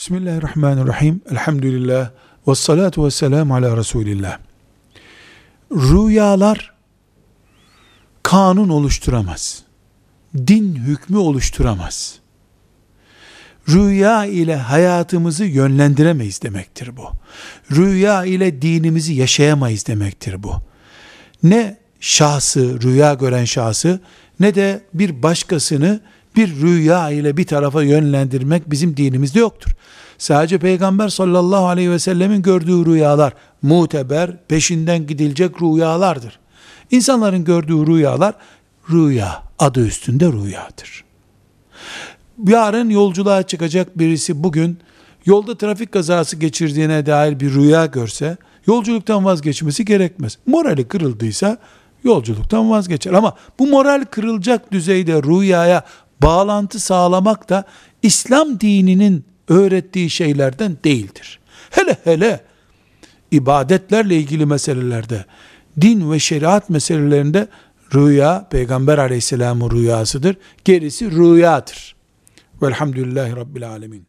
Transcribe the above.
Bismillahirrahmanirrahim. Elhamdülillah. Ve salatu ve selamu ala Resulillah. Rüyalar kanun oluşturamaz. Din hükmü oluşturamaz. Rüya ile hayatımızı yönlendiremeyiz demektir bu. Rüya ile dinimizi yaşayamayız demektir bu. Ne şahsı, rüya gören şahsı ne de bir başkasını bir rüya ile bir tarafa yönlendirmek bizim dinimizde yoktur. Sadece Peygamber sallallahu aleyhi ve sellemin gördüğü rüyalar muteber, peşinden gidilecek rüyalardır. İnsanların gördüğü rüyalar rüya, adı üstünde rüyadır. Yarın yolculuğa çıkacak birisi bugün yolda trafik kazası geçirdiğine dair bir rüya görse yolculuktan vazgeçmesi gerekmez. Morali kırıldıysa yolculuktan vazgeçer. Ama bu moral kırılacak düzeyde rüyaya bağlantı sağlamak da İslam dininin öğrettiği şeylerden değildir. Hele hele ibadetlerle ilgili meselelerde, din ve şeriat meselelerinde rüya Peygamber aleyhisselamın rüyasıdır. Gerisi rüyadır. Velhamdülillahi Rabbil alemin.